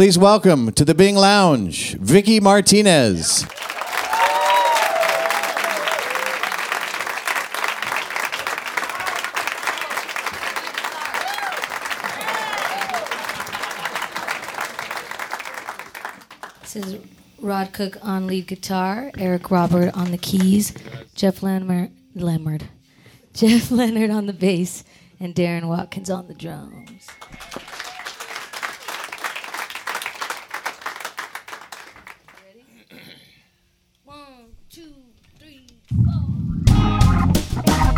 Please welcome to the Bing Lounge, Vicci Martinez. This is Rod Cook on lead guitar, Eric Robert on the keys, Jeff Landmer, Jeff Leonard on the bass, and Darren Watkins on the drums. three, four.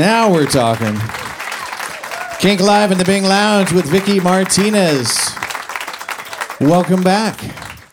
Now we're talking. Kink Live in the Bing Lounge with Vicci Martinez. Welcome back,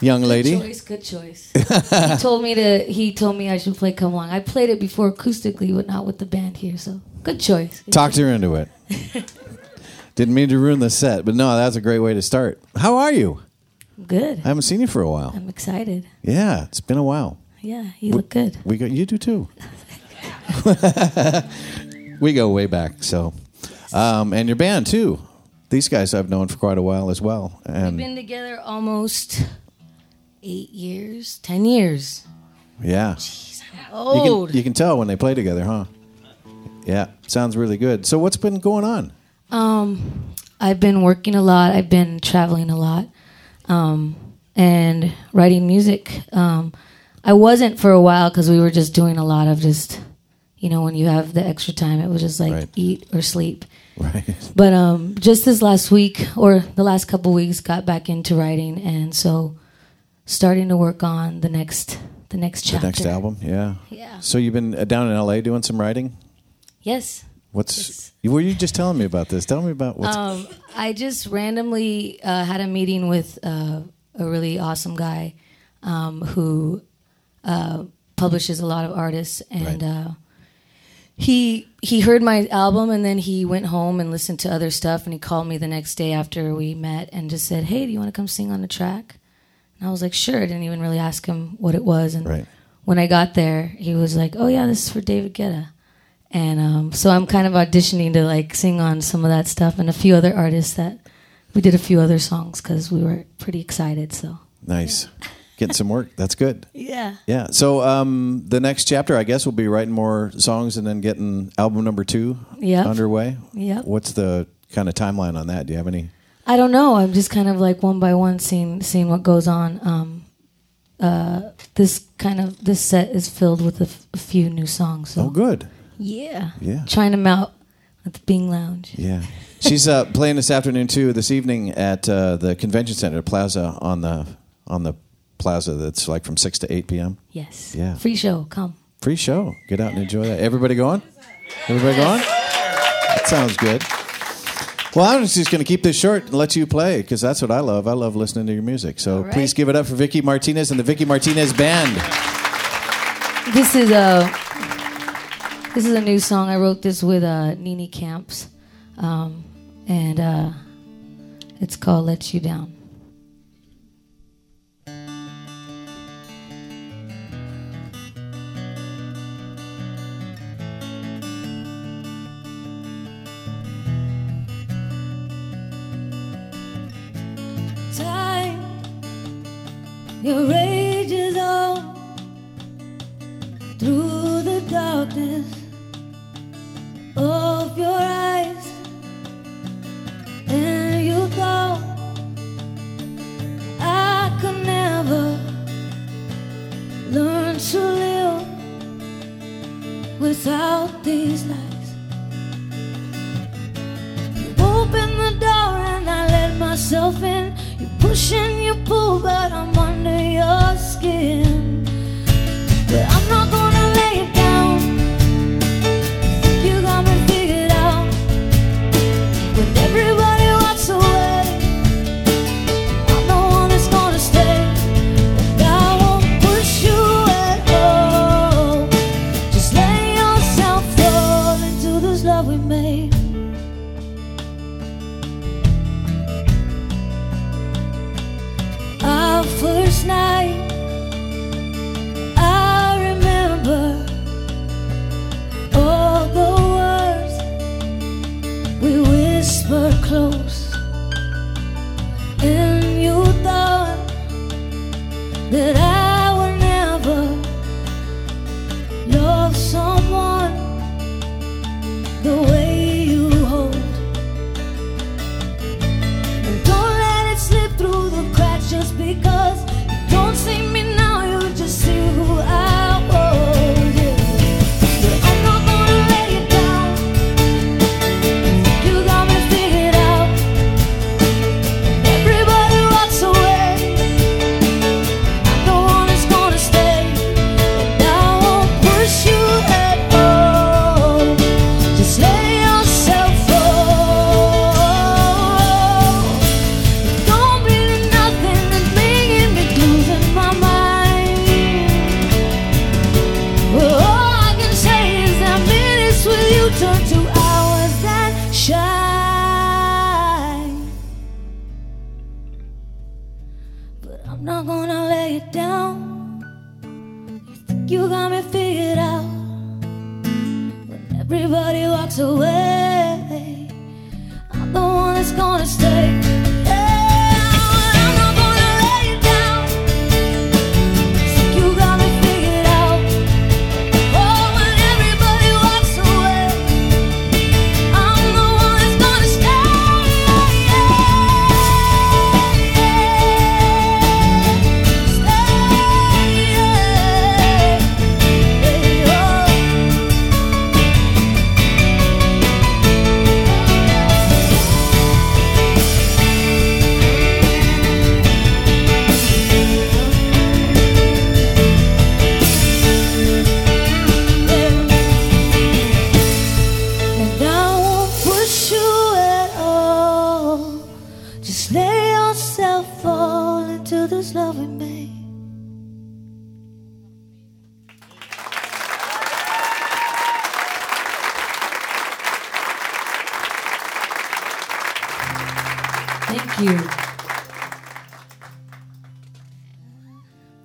young lady. Good choice, good choice. he told me to. He told me I should play "Come Along." I played it before acoustically, but not with the band here. So good choice. Good Talked choice. her into it. Didn't mean to ruin the set, but no, that's a great way to start. How are you? I'm good. I haven't seen you for a while. I'm excited. Yeah, it's been a while. Yeah, you we, look good. We got you do too. we go way back. So, um, and your band too. These guys I've known for quite a while as well. And We've been together almost eight years, ten years. yeah, you Old. can you can tell when they play together, huh? Yeah, sounds really good. So what's been going on? Um, I've been working a lot. I've been traveling a lot, um, and writing music. Um, I wasn't for a while because we were just doing a lot of just, you know, when you have the extra time, it was just like Right. eat or sleep. Right. But um, just this last week or the last couple weeks, got back into writing, and so starting to work on the next the next chapter. The next album, yeah. Yeah. So you've been uh, down in L.A. doing some writing. Yes. What's were you just telling me about this? Tell me about what's Um, I just randomly uh, had a meeting with uh, a really awesome guy um, who uh, publishes a lot of artists, and Right. He he heard my album, and then he went home and listened to other stuff, and he called me the next day after we met, and just said, "Hey, do you want to come sing on the track?" And I was like, "Sure." I didn't even really ask him what it was, and Right. when I got there, he was like, "Oh yeah, this is for David Guetta." And um, so I'm kind of auditioning to like sing on some of that stuff and a few other artists that we did a few other songs because we were pretty excited. So nice? Getting some work. That's good. yeah, Yeah. So um, the next chapter, I guess, will be writing more songs and then getting album number two Yep. underway. Yep. What's the kind of timeline on that? Do you have any? I don't know. I'm just kind of like one by one seeing seeing what goes on. Um, uh, this kind of this set is filled with a, f- a few new songs. So Oh, good. yeah, Yeah. trying them out at the Bing Lounge. Yeah. She's uh, playing this afternoon too. This evening at uh, the convention center plaza on the on the plaza. That's like from six to eight p.m. Yes. Yeah. Free show. Come. Free show. Get out and enjoy that. Everybody going? Everybody going? That sounds good. Well, I'm just going to keep this short and let you play because that's what I love. I love listening to your music. So right. please give it up for Vicci Martinez and the Vicci Martinez Band. This is a this is a new song. I wrote this with uh, Nini Camps, um, and uh, it's called "Let You Down." Of your eyes, and you thought I could never learn to live without these lies. You open the door and I let myself in. You push and you pull, but I'm under your skin.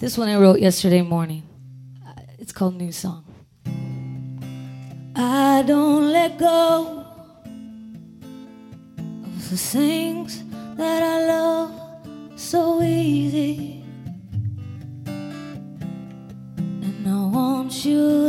This one I wrote yesterday morning. It's called New Song. I don't let go of the things that I love so easy. And I want you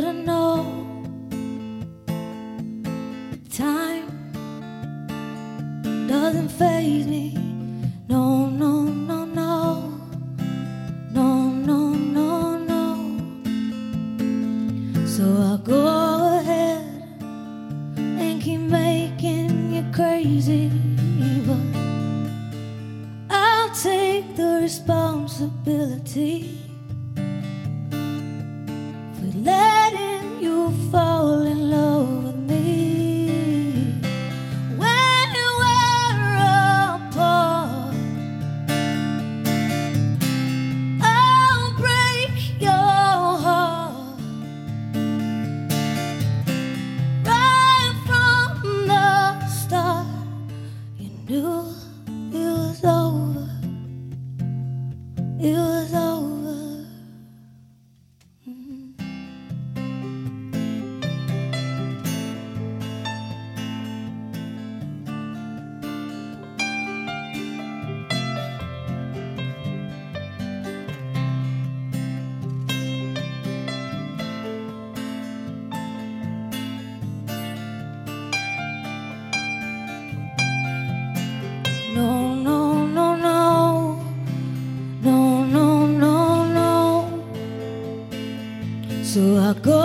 take the responsibility Go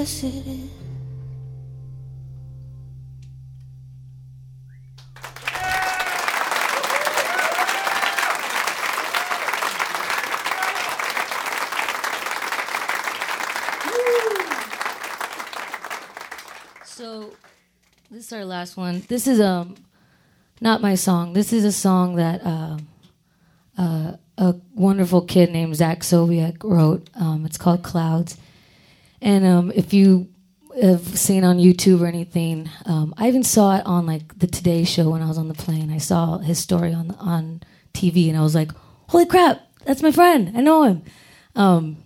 So this is our last one. This is um not my song. This is a song that um uh, a wonderful kid named Zach Sobiech wrote. Um, it's called Clouds. And um, if you have seen on YouTube or anything, um, I even saw it on like the Today Show when I was on the plane. I saw his story on on TV, and I was like, "Holy crap, that's my friend! I know him." Um,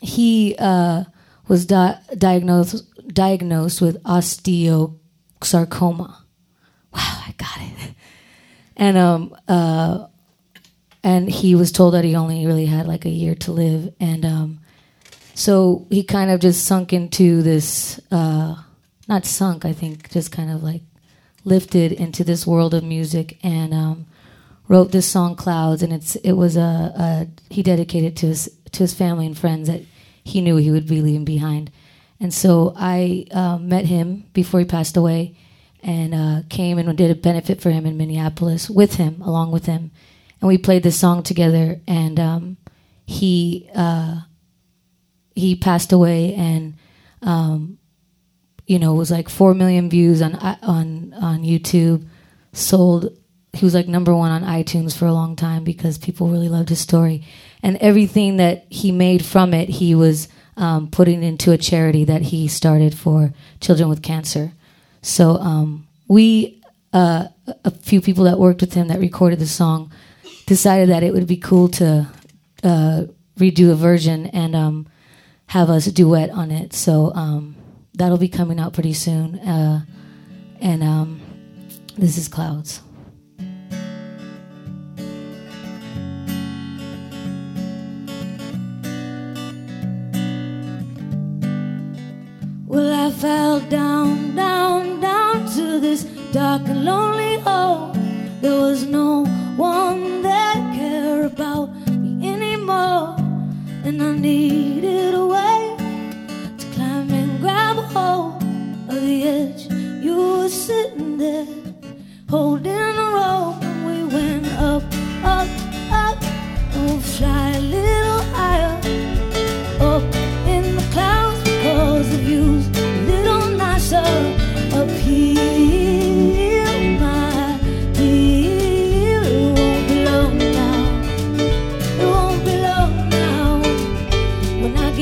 he uh, was di- diagnosed diagnosed with osteosarcoma. Wow, I got it. And um, uh, and he was told that he only really had like a year to live, and um, so he kind of just sunk into this, uh, not sunk, I think, just kind of like lifted into this world of music and um, wrote this song "Clouds," and it's it was a, a he dedicated to his to his family and friends that he knew he would be leaving behind, And so I uh, met him before he passed away and uh, came and did a benefit for him in Minneapolis with him, along with him. And we played this song together. And um, he uh, he passed away, and um, you know, it was like four million views on on on YouTube. Sold. He was like number one on iTunes for a long time because people really loved his story, and everything that he made from it, he was um, putting into a charity that he started for children with cancer. So um, we, uh, a few people that worked with him that recorded the song, decided that it would be cool to uh, redo a version and um, have us duet on it. So um, that'll be coming out pretty soon. Uh, and um, this is Clouds. Well, I fell down, down, down to this dark and lonely hole. There was no one that cared about me anymore, and I needed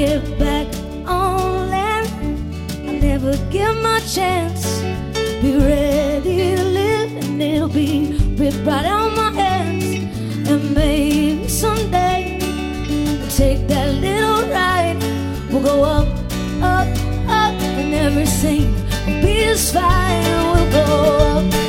get back on land, I never give my chance. Be ready to live, and it'll be ripped right out my hands. And maybe someday we'll take that little ride. We'll go up, up, up, and everything will be just fine. We'll go up, up,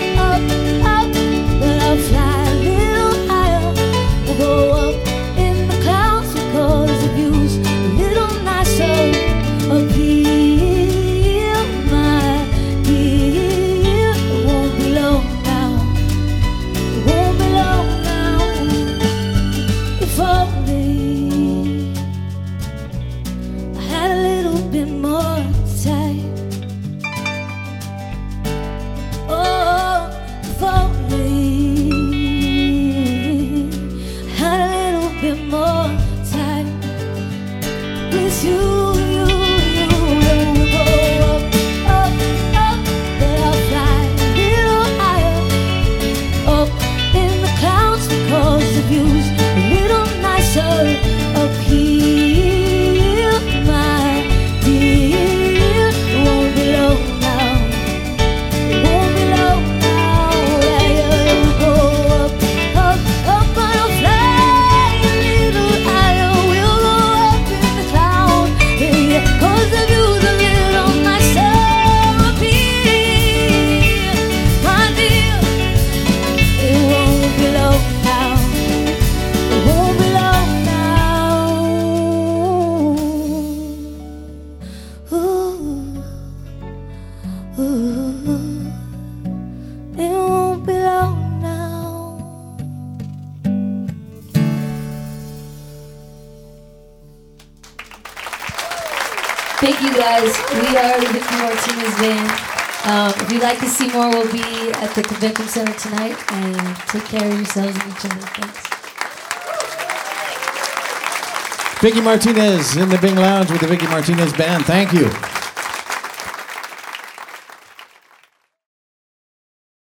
guys. We are the Vicci Martinez Band. Um, if you'd like to see more, we'll be at the convention center tonight. And take care of yourselves and each other. Thanks. Vicci Martinez in the Bing Lounge with the Vicci Martinez Band. Thank you.